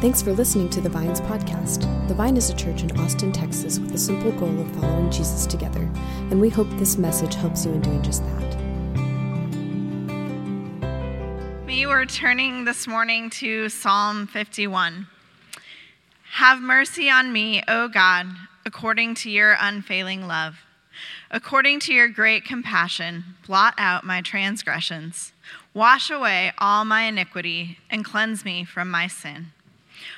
Thanks for listening to the Vines podcast. The Vine is a church in Austin, Texas, with the simple goal of following Jesus together, and we hope this message helps you in doing just that. We were turning this morning to Psalm 51. Have mercy on me, O God, according to your unfailing love. According to your great compassion, blot out my transgressions. Wash away all my iniquity and cleanse me from my sin.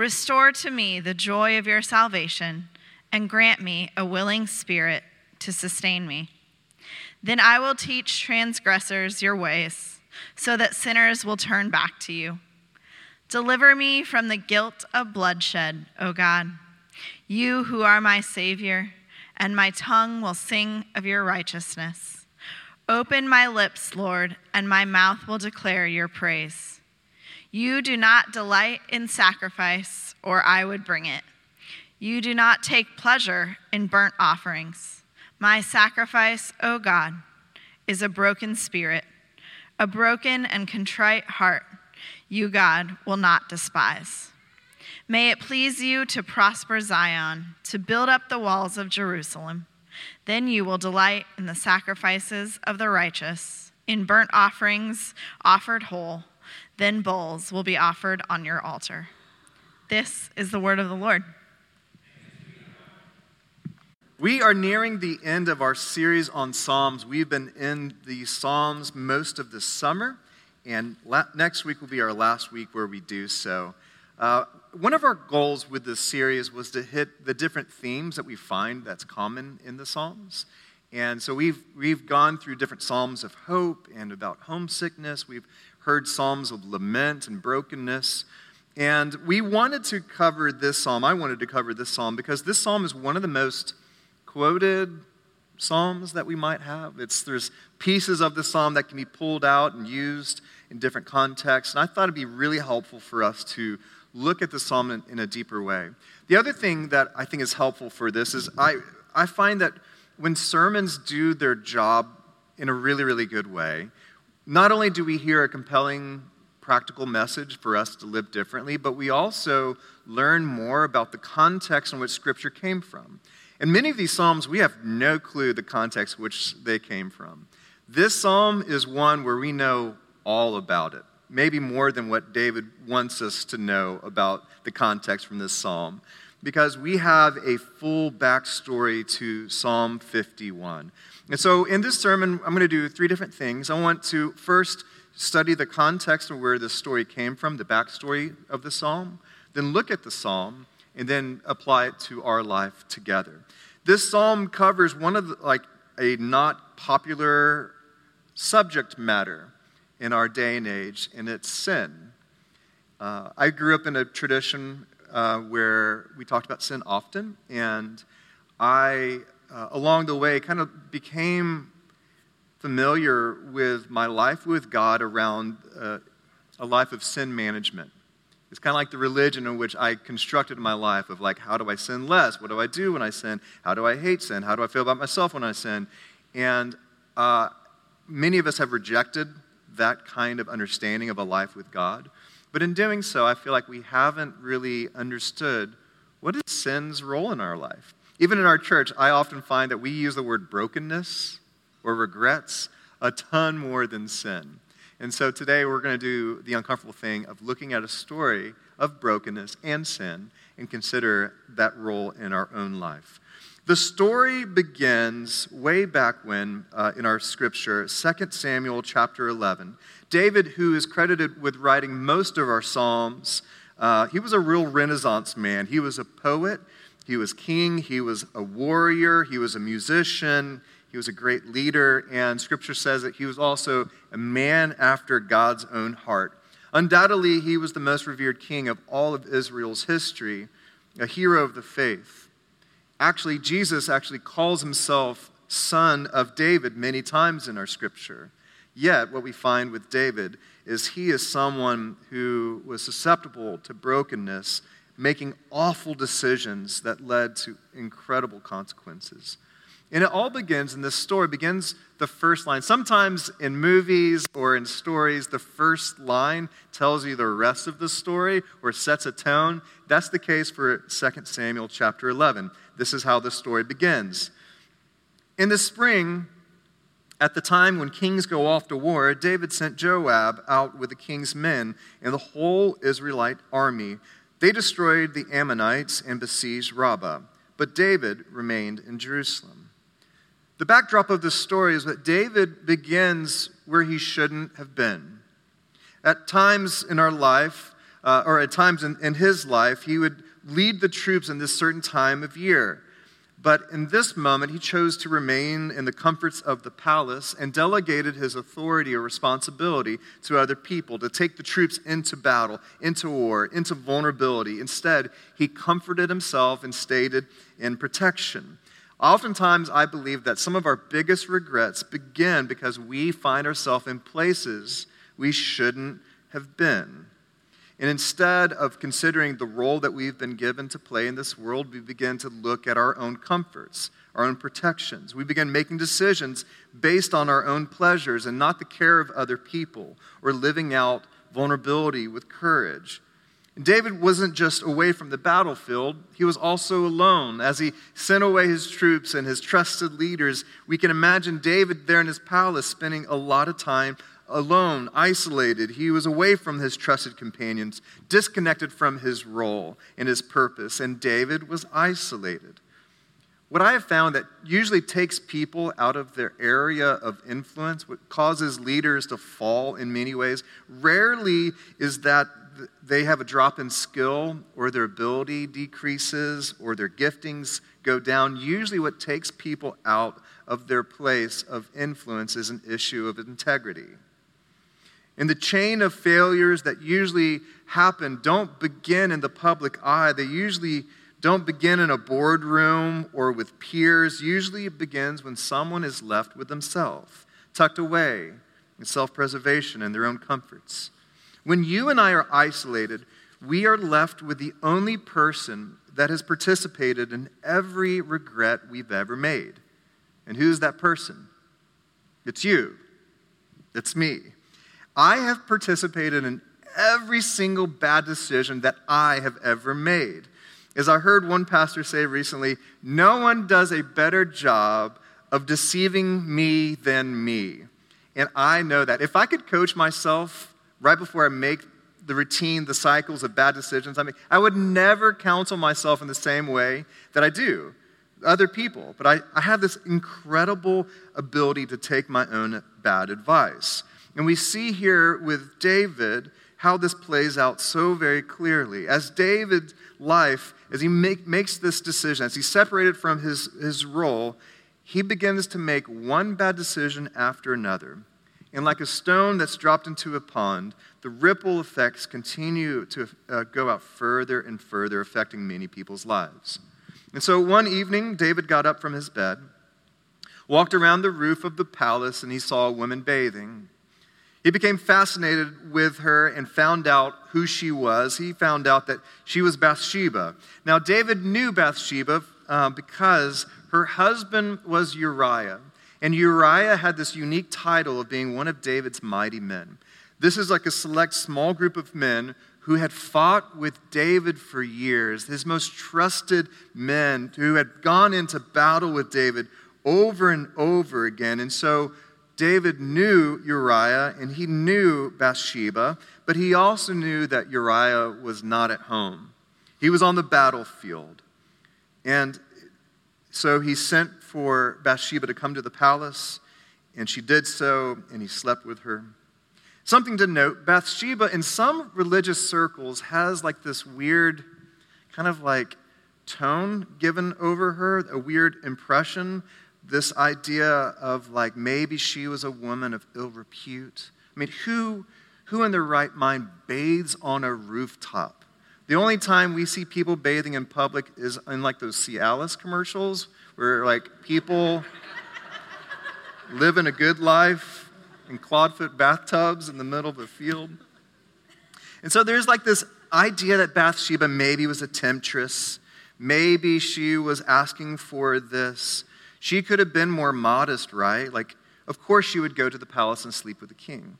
Restore to me the joy of your salvation, and grant me a willing spirit to sustain me. Then I will teach transgressors your ways, so that sinners will turn back to you. Deliver me from the guilt of bloodshed, O God, you who are my Savior, and my tongue will sing of your righteousness. Open my lips, Lord, and my mouth will declare your praise. You do not delight in sacrifice, or I would bring it. You do not take pleasure in burnt offerings. My sacrifice, O God, is a broken spirit, a broken and contrite heart, you, God, will not despise. May it please you to prosper Zion, to build up the walls of Jerusalem. Then you will delight in the sacrifices of the righteous, in burnt offerings offered whole. Then bulls will be offered on your altar. This is the word of the Lord. We are nearing the end of our series on Psalms. We've been in the Psalms most of the summer, and la- next week will be our last week where we do so. Uh, one of our goals with this series was to hit the different themes that we find that's common in the Psalms. And so we've, we've gone through different Psalms of hope and about homesickness. We've heard psalms of lament and brokenness. And we wanted to cover this psalm. I wanted to cover this psalm because this psalm is one of the most quoted psalms that we might have. It's, there's pieces of the psalm that can be pulled out and used in different contexts. And I thought it'd be really helpful for us to look at the psalm in, in a deeper way. The other thing that I think is helpful for this is I, I find that when sermons do their job in a really, really good way, not only do we hear a compelling practical message for us to live differently, but we also learn more about the context in which Scripture came from. In many of these Psalms, we have no clue the context which they came from. This Psalm is one where we know all about it, maybe more than what David wants us to know about the context from this Psalm, because we have a full backstory to Psalm 51. And so in this sermon, I'm going to do three different things. I want to first study the context of where this story came from, the backstory of the psalm, then look at the psalm, and then apply it to our life together. This psalm covers one of the, like a not popular subject matter in our day and age, and it's sin. Uh, I grew up in a tradition uh, where we talked about sin often, and I uh, along the way kind of became familiar with my life with God around uh, a life of sin management. It's kind of like the religion in which I constructed my life of like, how do I sin less? What do I do when I sin? How do I hate sin? How do I feel about myself when I sin? And uh, many of us have rejected that kind of understanding of a life with God. But in doing so, I feel like we haven't really understood what is sin's role in our life. Even in our church, I often find that we use the word brokenness or regrets a ton more than sin. And so today we're going to do the uncomfortable thing of looking at a story of brokenness and sin and consider that role in our own life. The story begins way back when uh, in our scripture, 2 Samuel chapter 11. David, who is credited with writing most of our Psalms, uh, he was a real Renaissance man. He was a poet, he was king, he was a warrior, he was a musician, he was a great leader, and scripture says that he was also a man after God's own heart. Undoubtedly, he was the most revered king of all of Israel's history, a hero of the faith. Actually, Jesus actually calls himself son of David many times in our scripture. Yet, what we find with David is he is someone who was susceptible to brokenness, making awful decisions that led to incredible consequences. And it all begins, and this story begins the first line. Sometimes in movies or in stories, the first line tells you the rest of the story or sets a tone. That's the case for 2 Samuel chapter 11. This is how the story begins. In the spring, at the time when kings go off to war, David sent Joab out with the king's men and the whole Israelite army. They destroyed the Ammonites and besieged Rabbah, but David remained in Jerusalem. The backdrop of this story is that David begins where he shouldn't have been. At times in our life, uh, or at times in, in his life, he would lead the troops in this certain time of year. But in this moment, he chose to remain in the comforts of the palace and delegated his authority or responsibility to other people to take the troops into battle, into war, into vulnerability. Instead, he comforted himself and stayed in protection. Oftentimes, I believe that some of our biggest regrets begin because we find ourselves in places we shouldn't have been. And instead of considering the role that we've been given to play in this world, we begin to look at our own comforts, our own protections. We begin making decisions based on our own pleasures and not the care of other people or living out vulnerability with courage. And David wasn't just away from the battlefield, he was also alone. As he sent away his troops and his trusted leaders, we can imagine David there in his palace spending a lot of time alone, isolated. He was away from his trusted companions, disconnected from his role and his purpose, and David was isolated. What I have found that usually takes people out of their area of influence, what causes leaders to fall in many ways, rarely is that they have a drop in skill or their ability decreases or their giftings go down. Usually, what takes people out of their place of influence is an issue of integrity. And the chain of failures that usually happen don't begin in the public eye. They usually don't begin in a boardroom or with peers. Usually it begins when someone is left with themselves, tucked away in self preservation and their own comforts. When you and I are isolated, we are left with the only person that has participated in every regret we've ever made. And who's that person? It's you. It's me. I have participated in every single bad decision that I have ever made. As I heard one pastor say recently, no one does a better job of deceiving me than me. And I know that. If I could coach myself right before I make the routine, the cycles of bad decisions I make, I would never counsel myself in the same way that I do other people. But I, I have this incredible ability to take my own bad advice. And we see here with David how this plays out so very clearly. As David's life, as he make, makes this decision, as he's separated from his, his role, he begins to make one bad decision after another. And like a stone that's dropped into a pond, the ripple effects continue to uh, go out further and further, affecting many people's lives. And so one evening, David got up from his bed, walked around the roof of the palace, and he saw a woman bathing. He became fascinated with her and found out who she was. He found out that she was Bathsheba. Now, David knew Bathsheba uh, because her husband was Uriah. And Uriah had this unique title of being one of David's mighty men. This is like a select small group of men who had fought with David for years, his most trusted men who had gone into battle with David over and over again. And so David knew Uriah and he knew Bathsheba, but he also knew that Uriah was not at home. He was on the battlefield. And so he sent for Bathsheba to come to the palace, and she did so, and he slept with her. Something to note Bathsheba, in some religious circles, has like this weird, kind of like tone given over her, a weird impression. This idea of like maybe she was a woman of ill repute. I mean, who, who in their right mind bathes on a rooftop? The only time we see people bathing in public is in like those Cialis commercials where like people living a good life in clawfoot bathtubs in the middle of a field. And so there's like this idea that Bathsheba maybe was a temptress. Maybe she was asking for this. She could have been more modest, right? Like, of course, she would go to the palace and sleep with the king.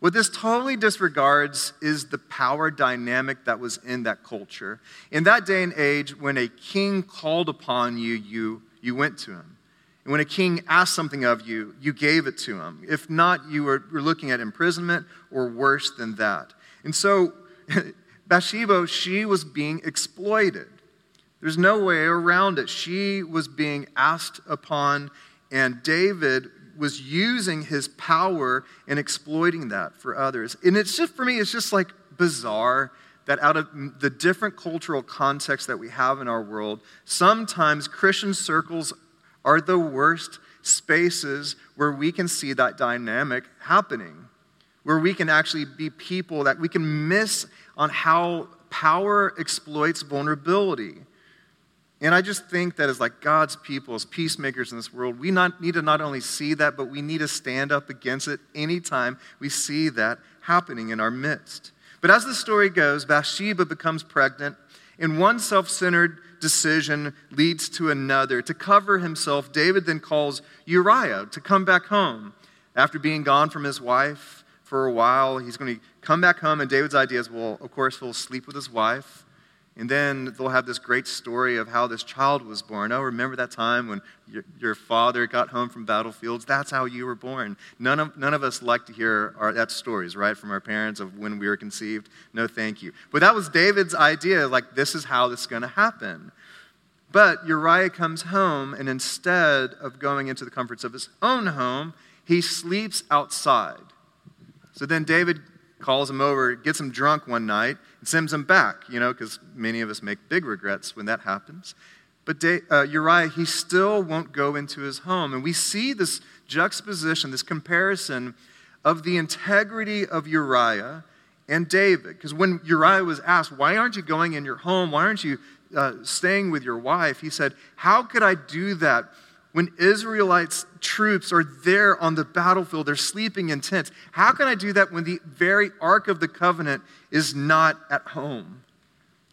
What this totally disregards is the power dynamic that was in that culture. In that day and age, when a king called upon you, you, you went to him. And when a king asked something of you, you gave it to him. If not, you were, were looking at imprisonment or worse than that. And so, Bathsheba, she was being exploited. There's no way around it. She was being asked upon, and David was using his power and exploiting that for others. And it's just, for me, it's just like bizarre that out of the different cultural contexts that we have in our world, sometimes Christian circles are the worst spaces where we can see that dynamic happening, where we can actually be people that we can miss on how power exploits vulnerability. And I just think that as like God's people, as peacemakers in this world, we not, need to not only see that, but we need to stand up against it anytime we see that happening in our midst. But as the story goes, Bathsheba becomes pregnant, and one self centered decision leads to another. To cover himself, David then calls Uriah to come back home. After being gone from his wife for a while, he's going to come back home, and David's idea is well, of course, he'll sleep with his wife. And then they'll have this great story of how this child was born. Oh, remember that time when your, your father got home from battlefields? That's how you were born. None of, none of us like to hear our, that stories, right, from our parents of when we were conceived. No, thank you. But that was David's idea, like, this is how this is going to happen. But Uriah comes home, and instead of going into the comforts of his own home, he sleeps outside. So then David calls him over, gets him drunk one night, sends him back, you know, because many of us make big regrets when that happens. But uh, Uriah, he still won't go into his home. And we see this juxtaposition, this comparison of the integrity of Uriah and David. Because when Uriah was asked, Why aren't you going in your home? Why aren't you uh, staying with your wife? He said, How could I do that when Israelites' troops are there on the battlefield, they're sleeping in tents. How can I do that when the very Ark of the Covenant is not at home?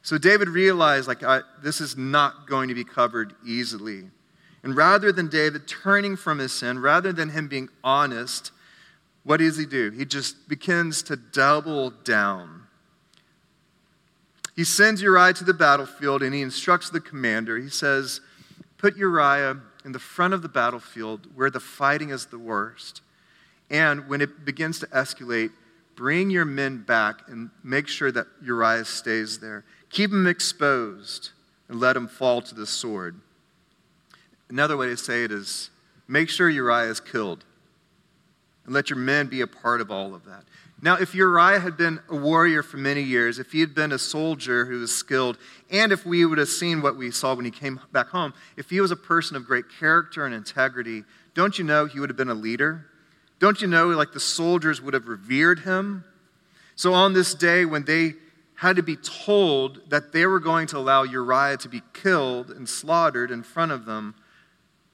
So David realized, like, this is not going to be covered easily. And rather than David turning from his sin, rather than him being honest, what does he do? He just begins to double down. He sends Uriah to the battlefield and he instructs the commander. He says, Put Uriah in the front of the battlefield where the fighting is the worst. And when it begins to escalate, bring your men back and make sure that Uriah stays there. Keep him exposed and let him fall to the sword. Another way to say it is make sure Uriah is killed and let your men be a part of all of that. Now, if Uriah had been a warrior for many years, if he had been a soldier who was skilled, and if we would have seen what we saw when he came back home, if he was a person of great character and integrity, don't you know he would have been a leader? Don't you know, like the soldiers would have revered him? So on this day, when they had to be told that they were going to allow Uriah to be killed and slaughtered in front of them,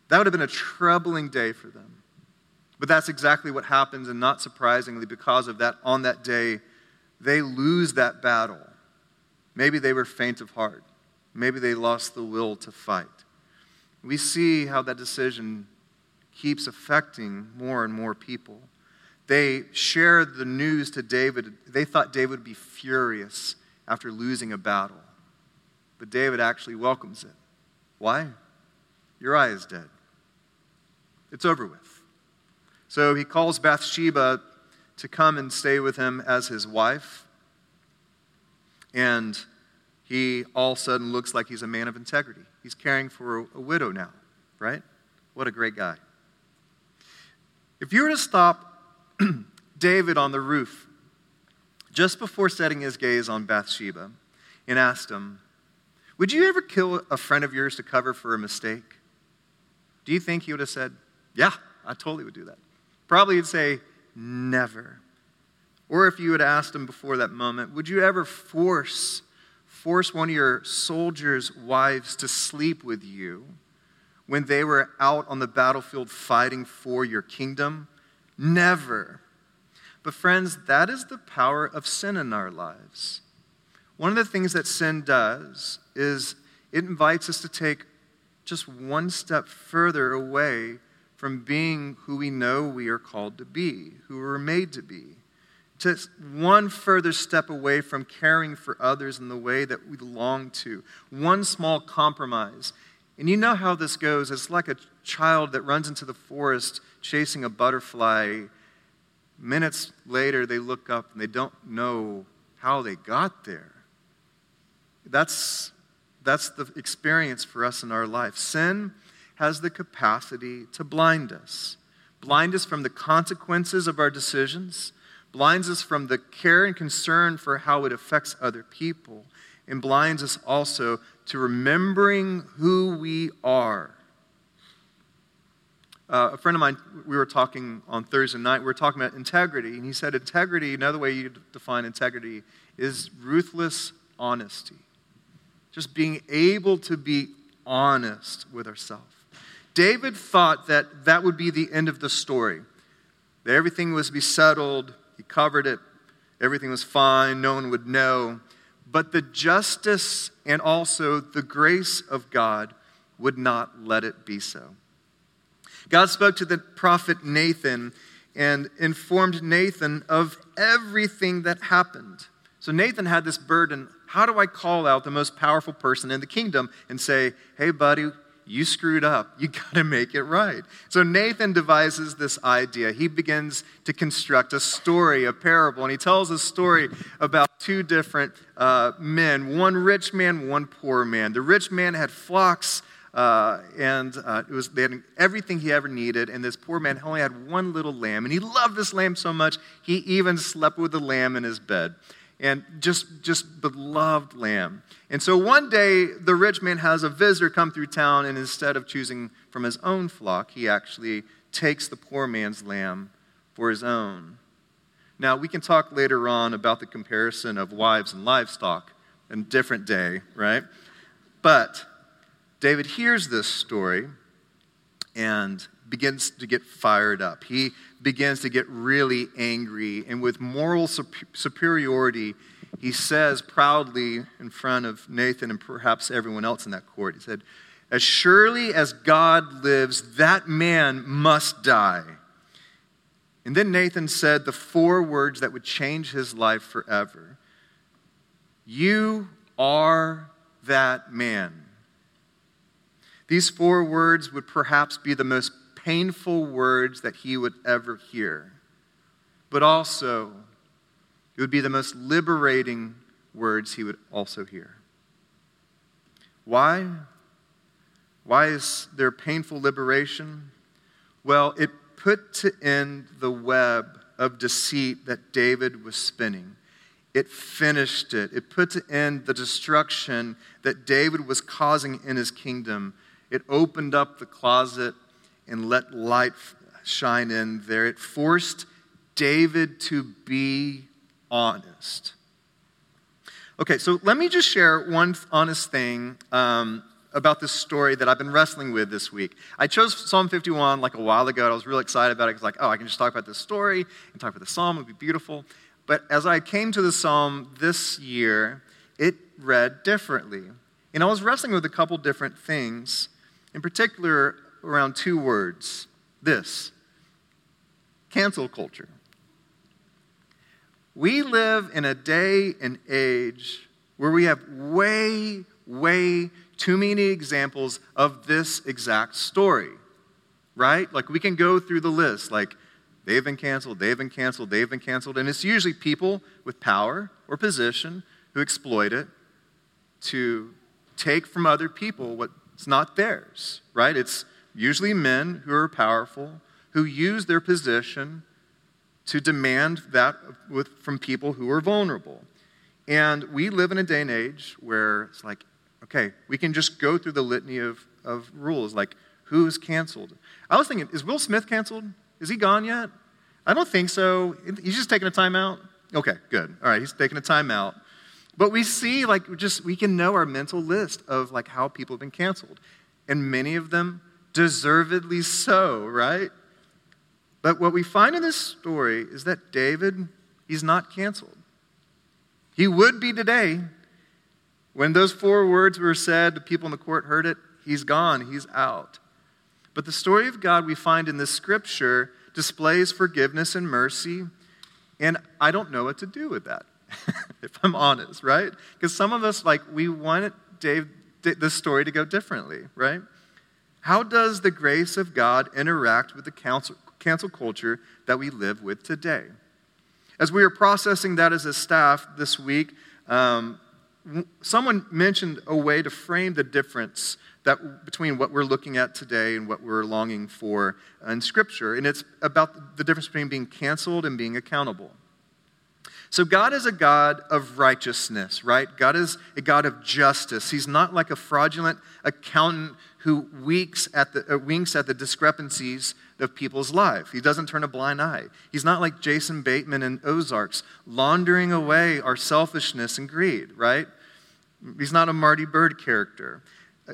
that would have been a troubling day for them. But that's exactly what happens, and not surprisingly, because of that, on that day, they lose that battle. Maybe they were faint of heart. Maybe they lost the will to fight. We see how that decision keeps affecting more and more people. They share the news to David. They thought David would be furious after losing a battle. But David actually welcomes it. Why? Uriah is dead. It's over with. So he calls Bathsheba to come and stay with him as his wife. And he all of a sudden looks like he's a man of integrity. He's caring for a, widow now, right? What a great guy. If you were to stop David on the roof just before setting his gaze on Bathsheba and asked him, Would you ever kill a friend of yours to cover for a mistake? Do you think he would have said, Yeah, I totally would do that? Probably he'd say, Never. Or if you had asked him before that moment, Would you ever force, force one of your soldiers' wives to sleep with you when they were out on the battlefield fighting for your kingdom? Never. But, friends, that is the power of sin in our lives. One of the things that sin does is it invites us to take just one step further away from being who we know we are called to be, who we're made to be. Just one further step away from caring for others in the way that we long to. One small compromise. And you know how this goes. It's like a child that runs into the forest chasing a butterfly Minutes later, they look up and they don't know how they got there. That's, that's the experience for us in our life. Sin has the capacity to blind us, blind us from the consequences of our decisions, blinds us from the care and concern for how it affects other people, and blinds us also to remembering who we are uh, a friend of mine, we were talking on Thursday night, we were talking about integrity, and he said integrity, another way you define integrity, is ruthless honesty. Just being able to be honest with ourselves. David thought that that would be the end of the story, that everything was to be settled, he covered it, everything was fine, no one would know. But the justice and also the grace of God would not let it be so. God spoke to the prophet Nathan and informed Nathan of everything that happened. So Nathan had this burden how do I call out the most powerful person in the kingdom and say, hey, buddy, you screwed up. You got to make it right. So Nathan devises this idea. He begins to construct a story, a parable, and he tells a story about two different uh, men one rich man, one poor man. The rich man had flocks uh, and uh, it was, they had everything he ever needed. And this poor man only had one little lamb. And he loved this lamb so much, he even slept with the lamb in his bed. And just, just beloved lamb. And so one day, the rich man has a visitor come through town, and instead of choosing from his own flock, he actually takes the poor man's lamb for his own. Now, we can talk later on about the comparison of wives and livestock in a different day, right? But David hears this story and begins to get fired up. He begins to get really angry, and with moral superiority, he says proudly in front of Nathan and perhaps everyone else in that court, he said, As surely as God lives, that man must die. And then Nathan said the four words that would change his life forever You are that man. These four words would perhaps be the most painful words that he would ever hear, but also it would be the most liberating words he would also hear. Why? Why is there painful liberation? Well, it put to end the web of deceit that David was spinning. It finished it. It put to end the destruction that David was causing in his kingdom it opened up the closet and let light shine in there. It forced David to be honest. Okay, so let me just share one honest thing um, about this story that I've been wrestling with this week. I chose Psalm 51 like a while ago. and I was really excited about it. Was like, oh, I can just talk about this story and talk about the psalm. It would be beautiful. But as I came to the psalm this year, it read differently. And I was wrestling with a couple different things in particular around two words this cancel culture. We live in a day and age where we have way, way too many examples of this exact story, right? Like we can go through the list, like they've been canceled, they've been canceled, they've been canceled. And it's usually people with power or position who exploit it to take from other people what's not theirs, right? It's usually men who are powerful who use their position to demand that with, from people who are vulnerable. And we live in a day and age where it's like, okay, we can just go through the litany of, of rules, like who's canceled. I was thinking, is Will Smith canceled? Is he gone yet? I don't think so. He's just taking a timeout. Okay, good. All right, he's taking a timeout. But we see, like, just we can know our mental list of like how people have been canceled, and many of them deservedly so, right? But what we find in this story is that David, he's not canceled. He would be today. When those four words were said, the people in the court heard it. He's gone, he's out. But the story of God we find in this scripture displays forgiveness and mercy, and I don't know what to do with that, if I'm honest, right? Because some of us, like, we want Dave, this story to go differently, right? How does the grace of God interact with the cancel culture that we live with today? As we were processing that as a staff this week, um, someone mentioned a way to frame the difference that, between what we're looking at today and what we're longing for in Scripture. And it's about the difference between being canceled and being accountable. So, God is a God of righteousness, right? God is a God of justice. He's not like a fraudulent accountant who winks at the, uh, winks at the discrepancies of people's life. He doesn't turn a blind eye. He's not like Jason Bateman in Ozarks, laundering away our selfishness and greed, right? He's not a Marty Byrde character.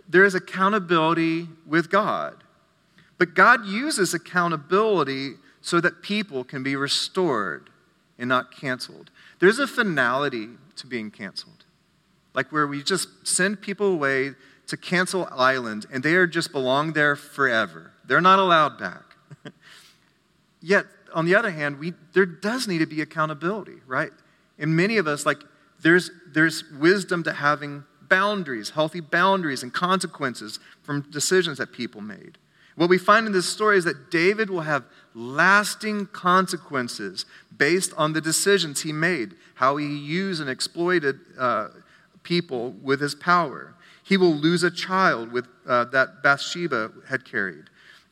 There is accountability with God. But God uses accountability so that people can be restored and not canceled. There's a finality to being canceled, like where we just send people away to cancel island and they are just belong there forever. They're not allowed back. Yet, on the other hand, we, there does need to be accountability, right? And many of us, like, there's, there's wisdom to having boundaries, healthy boundaries, and consequences from decisions that people made. What we find in this story is that David will have lasting consequences based on the decisions he made, how he used and exploited uh, people with his power. He will lose a child with, uh, that Bathsheba had carried.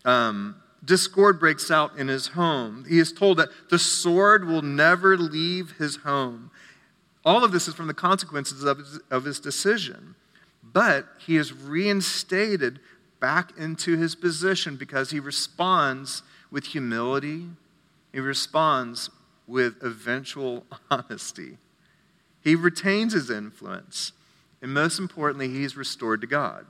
Um, discord breaks out in his home. He is told that the sword will never leave his home. All of this is from the consequences of his, of his decision. But he is reinstated back into his position because he responds with humility, he responds with eventual honesty. He retains his influence, and most importantly, he's restored to God.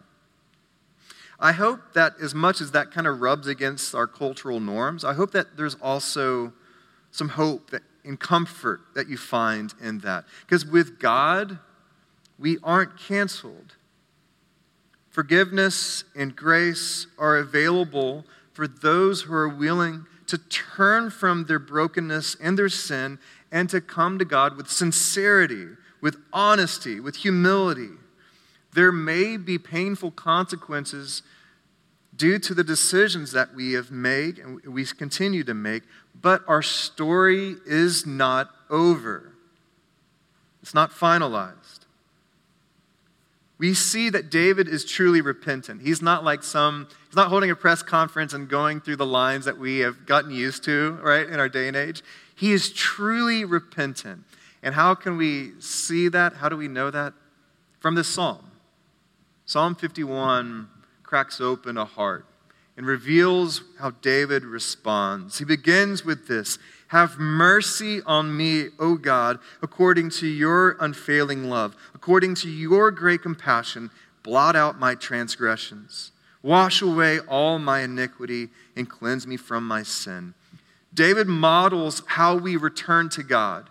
I hope that as much as that kind of rubs against our cultural norms, I hope that there's also some hope that, and comfort that you find in that. Because with God, we aren't canceled. Forgiveness and grace are available for those who are willing to turn from their brokenness and their sin and to come to God with sincerity, with honesty, with humility. There may be painful consequences due to the decisions that we have made and we continue to make, but our story is not over. It's not finalized. We see that David is truly repentant. He's not like some, he's not holding a press conference and going through the lines that we have gotten used to, right, in our day and age. He is truly repentant. And how can we see that? How do we know that? From this psalm. Psalm 51 cracks open a heart and reveals how David responds. He begins with this Have mercy on me, O God, according to your unfailing love, according to your great compassion, blot out my transgressions. Wash away all my iniquity and cleanse me from my sin. David models how we return to God.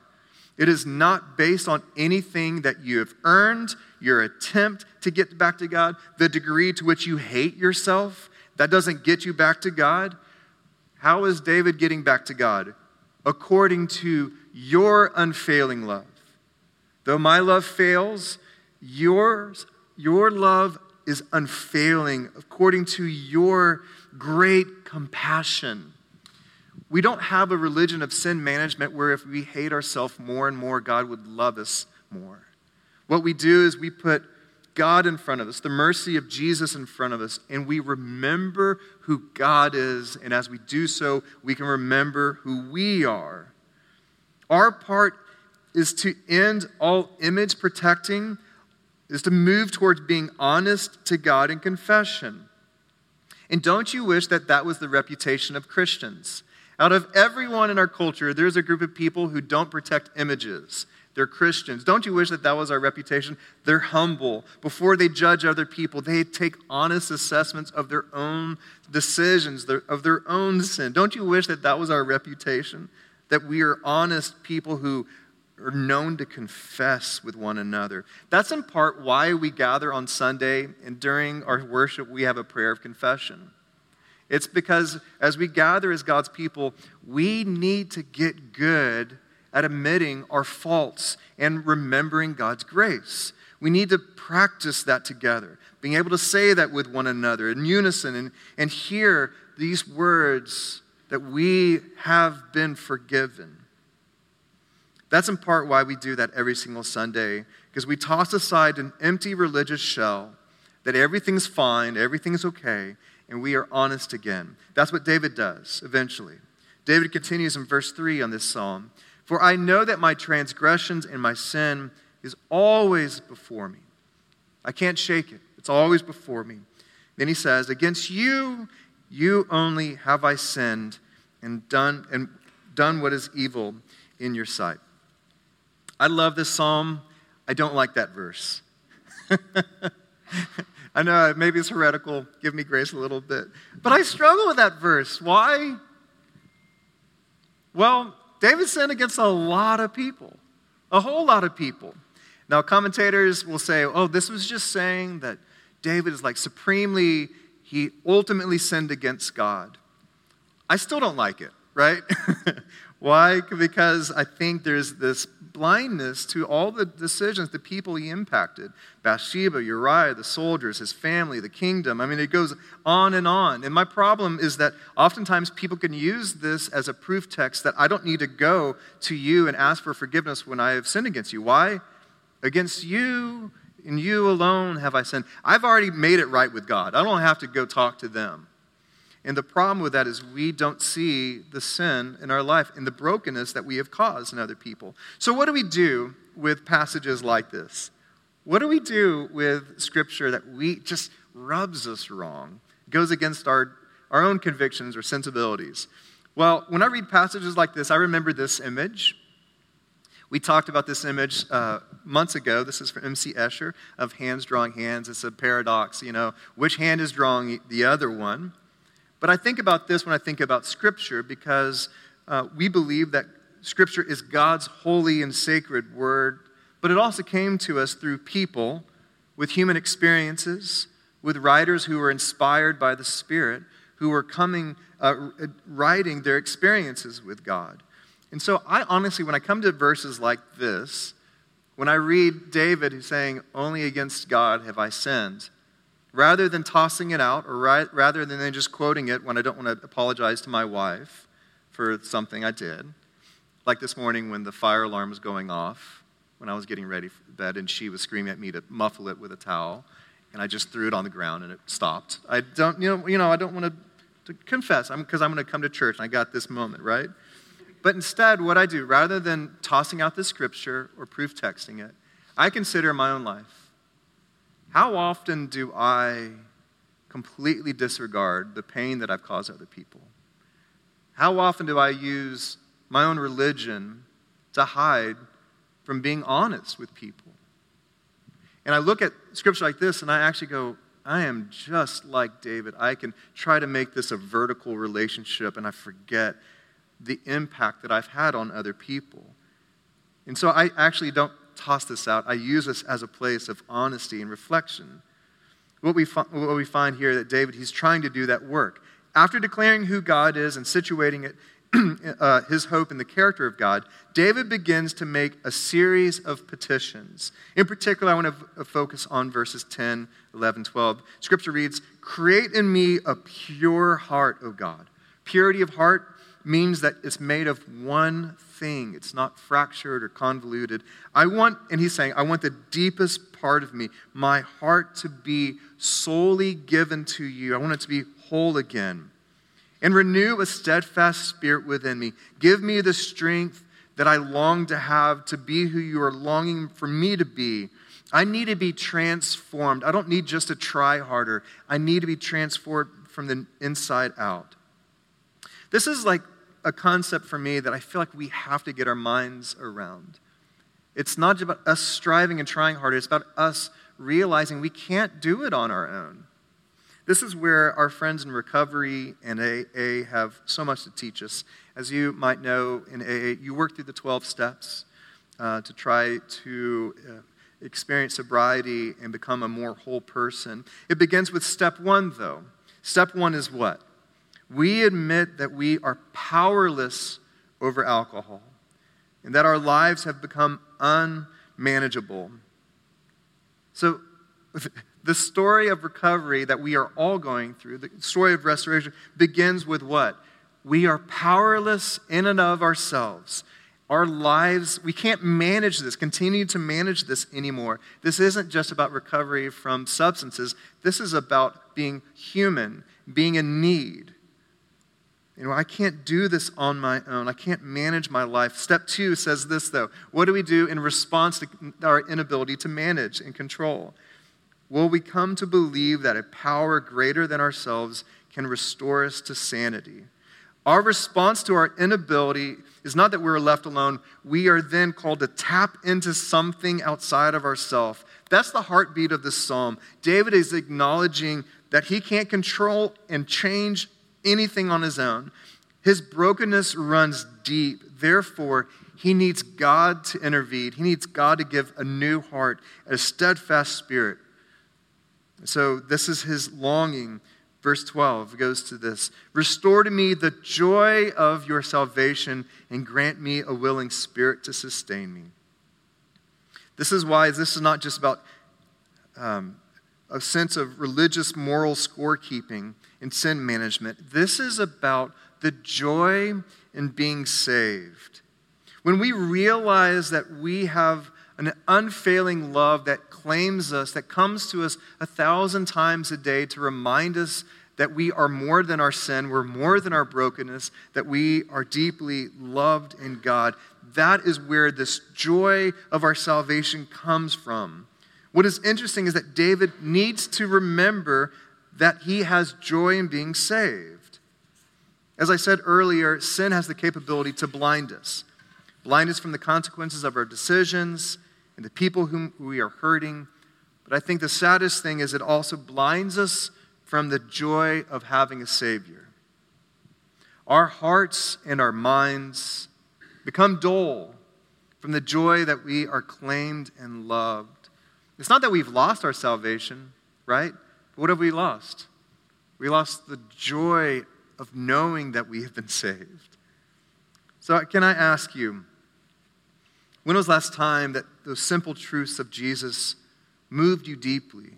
It is not based on anything that you have earned, your attempt to get back to God, the degree to which you hate yourself, that doesn't get you back to God. How is David getting back to God? According to your unfailing love. Though my love fails, yours, your love is unfailing according to your great compassion. We don't have a religion of sin management where if we hate ourselves more and more, God would love us more. What we do is we put God in front of us, the mercy of Jesus in front of us, and we remember who God is. And as we do so, we can remember who we are. Our part is to end all image protecting, is to move towards being honest to God in confession. And don't you wish that that was the reputation of Christians? Out of everyone in our culture, there's a group of people who don't protect images. They're Christians. Don't you wish that that was our reputation? They're humble. Before they judge other people, they take honest assessments of their own decisions, of their own sin. Don't you wish that that was our reputation? That we are honest people who are known to confess with one another. That's in part why we gather on Sunday and during our worship, we have a prayer of confession. It's because as we gather as God's people, we need to get good at admitting our faults and remembering God's grace. We need to practice that together, being able to say that with one another in unison and, and hear these words that we have been forgiven. That's in part why we do that every single Sunday, because we toss aside an empty religious shell that everything's fine, everything's okay, and we are honest again. That's what David does eventually. David continues in verse 3 on this psalm for I know that my transgressions and my sin is always before me. I can't shake it, it's always before me. Then he says, Against you, you only have I sinned and done, and done what is evil in your sight. I love this psalm. I don't like that verse. I know maybe it's heretical. Give me grace a little bit. But I struggle with that verse. Why? Well, David sinned against a lot of people, a whole lot of people. Now, commentators will say, oh, this was just saying that David is like supremely, he ultimately sinned against God. I still don't like it, right? Why? Because I think there's this blindness to all the decisions, the people he impacted Bathsheba, Uriah, the soldiers, his family, the kingdom. I mean, it goes on and on. And my problem is that oftentimes people can use this as a proof text that I don't need to go to you and ask for forgiveness when I have sinned against you. Why? Against you and you alone have I sinned. I've already made it right with God. I don't have to go talk to them. And the problem with that is we don't see the sin in our life and the brokenness that we have caused in other people. So, what do we do with passages like this? What do we do with scripture that we just rubs us wrong, goes against our, our own convictions or sensibilities? Well, when I read passages like this, I remember this image. We talked about this image uh, months ago. This is from M.C. Escher of hands drawing hands. It's a paradox, you know, which hand is drawing the other one? But I think about this when I think about Scripture because uh, we believe that Scripture is God's holy and sacred word, but it also came to us through people with human experiences, with writers who were inspired by the Spirit, who were coming, uh, writing their experiences with God. And so, I honestly, when I come to verses like this, when I read David who's saying, Only against God have I sinned, rather than tossing it out or right, rather than just quoting it when I don't want to apologize to my wife for something I did. Like this morning when the fire alarm was going off, when I was getting ready for bed, and she was screaming at me to muffle it with a towel, and I just threw it on the ground and it stopped. I don't, you know, you know I don't want to, to confess because I'm, I'm going to come to church and I got this moment, right? But instead, what I do, rather than tossing out the scripture or proof texting it, I consider my own life. How often do I completely disregard the pain that I've caused other people? How often do I use my own religion to hide from being honest with people? And I look at scripture like this and I actually go, I am just like David. I can try to make this a vertical relationship and I forget the impact that I've had on other people. And so I actually don't toss this out. I use this as a place of honesty and reflection. What we, what we find here that David, he's trying to do that work. After declaring who God is and situating it, uh, his hope in the character of God, David begins to make a series of petitions. In particular, I want to focus on verses 10, 11, 12. Scripture reads, Create in me a pure heart, O God. Purity of heart means that it's made of one thing. It's not fractured or convoluted. I want, and he's saying, I want the deepest part of me, my heart to be solely given to you. I want it to be whole again. And renew a steadfast spirit within me. Give me the strength that I long to have to be who you are longing for me to be. I need to be transformed. I don't need just to try harder. I need to be transformed from the inside out. This is like a concept for me that I feel like we have to get our minds around. It's not about us striving and trying harder, it's about us realizing we can't do it on our own. This is where our friends in recovery and AA have so much to teach us. As you might know, in AA, you work through the 12 steps uh, to try to uh, experience sobriety and become a more whole person. It begins with step one, though. Step one is what? We admit that we are powerless over alcohol and that our lives have become unmanageable. So, the story of recovery that we are all going through, the story of restoration, begins with what? We are powerless in and of ourselves. Our lives, we can't manage this, continue to manage this anymore. This isn't just about recovery from substances, this is about being human, being in need. You know, I can't do this on my own. I can't manage my life. Step two says this, though. What do we do in response to our inability to manage and control? Will we come to believe that a power greater than ourselves can restore us to sanity? Our response to our inability is not that we're left alone. We are then called to tap into something outside of ourselves. That's the heartbeat of this psalm. David is acknowledging that he can't control and change anything on his own. His brokenness runs deep. Therefore, he needs God to intervene. He needs God to give a new heart, a steadfast spirit. So, this is his longing. Verse 12 goes to this Restore to me the joy of your salvation and grant me a willing spirit to sustain me. This is why this is not just about um, a sense of religious moral scorekeeping and sin management. This is about the joy in being saved. When we realize that we have an unfailing love that claims us, that comes to us a thousand times a day to remind us that we are more than our sin, we're more than our brokenness, that we are deeply loved in God. That is where this joy of our salvation comes from. What is interesting is that David needs to remember that he has joy in being saved. As I said earlier, sin has the capability to blind us blind us from the consequences of our decisions and the people whom we are hurting. But I think the saddest thing is it also blinds us from the joy of having a Savior. Our hearts and our minds become dull from the joy that we are claimed and loved. It's not that we've lost our salvation, right? What have we lost? We lost the joy of knowing that we have been saved. So, can I ask you, when was last time that those simple truths of Jesus moved you deeply?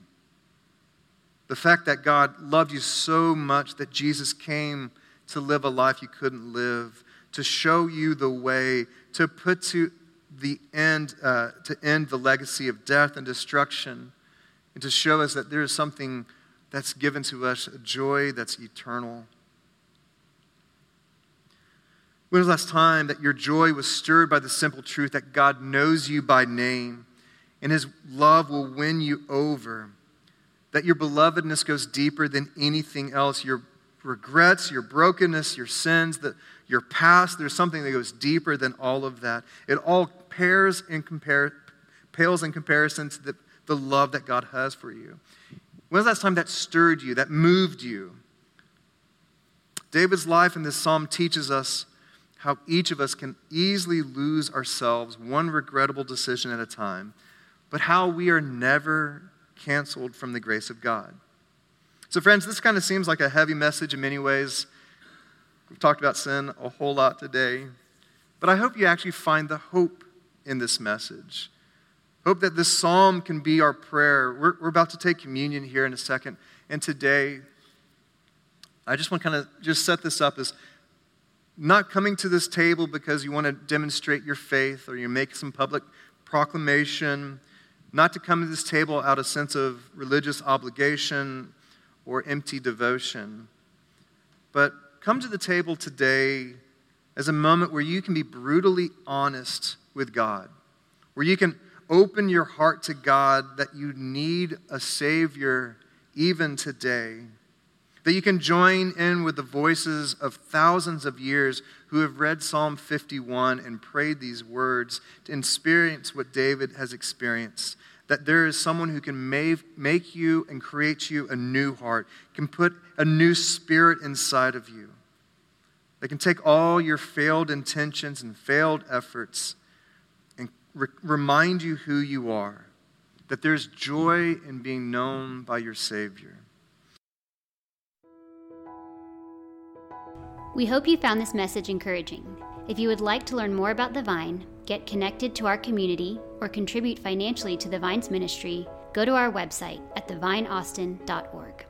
The fact that God loved you so much that Jesus came to live a life you couldn't live, to show you the way, to put to the end, uh, to end the legacy of death and destruction, and to show us that there is something that's given to us, a joy that's eternal. When was the last time that your joy was stirred by the simple truth that God knows you by name and his love will win you over? That your belovedness goes deeper than anything else. Your regrets, your brokenness, your sins, the, your past, there's something that goes deeper than all of that. It all pairs pales in comparison to the, the love that God has for you. When was the last time that stirred you, that moved you? David's life in this psalm teaches us how each of us can easily lose ourselves one regrettable decision at a time, but how we are never canceled from the grace of God. So, friends, this kind of seems like a heavy message in many ways. We've talked about sin a whole lot today, but I hope you actually find the hope in this message. Hope that this psalm can be our prayer. We're, we're about to take communion here in a second, and today, I just want to kind of just set this up as not coming to this table because you want to demonstrate your faith or you make some public proclamation, not to come to this table out of sense of religious obligation or empty devotion, but come to the table today as a moment where you can be brutally honest with God, where you can open your heart to God that you need a Savior even today that you can join in with the voices of thousands of years who have read Psalm 51 and prayed these words to experience what David has experienced. That there is someone who can make you and create you a new heart, can put a new spirit inside of you. that can take all your failed intentions and failed efforts re- remind you who you are. That there's joy in being known by your Savior. We hope you found this message encouraging. If you would like to learn more about the Vine, get connected to our community, or contribute financially to the Vine's ministry, go to our website at thevineaustin.org.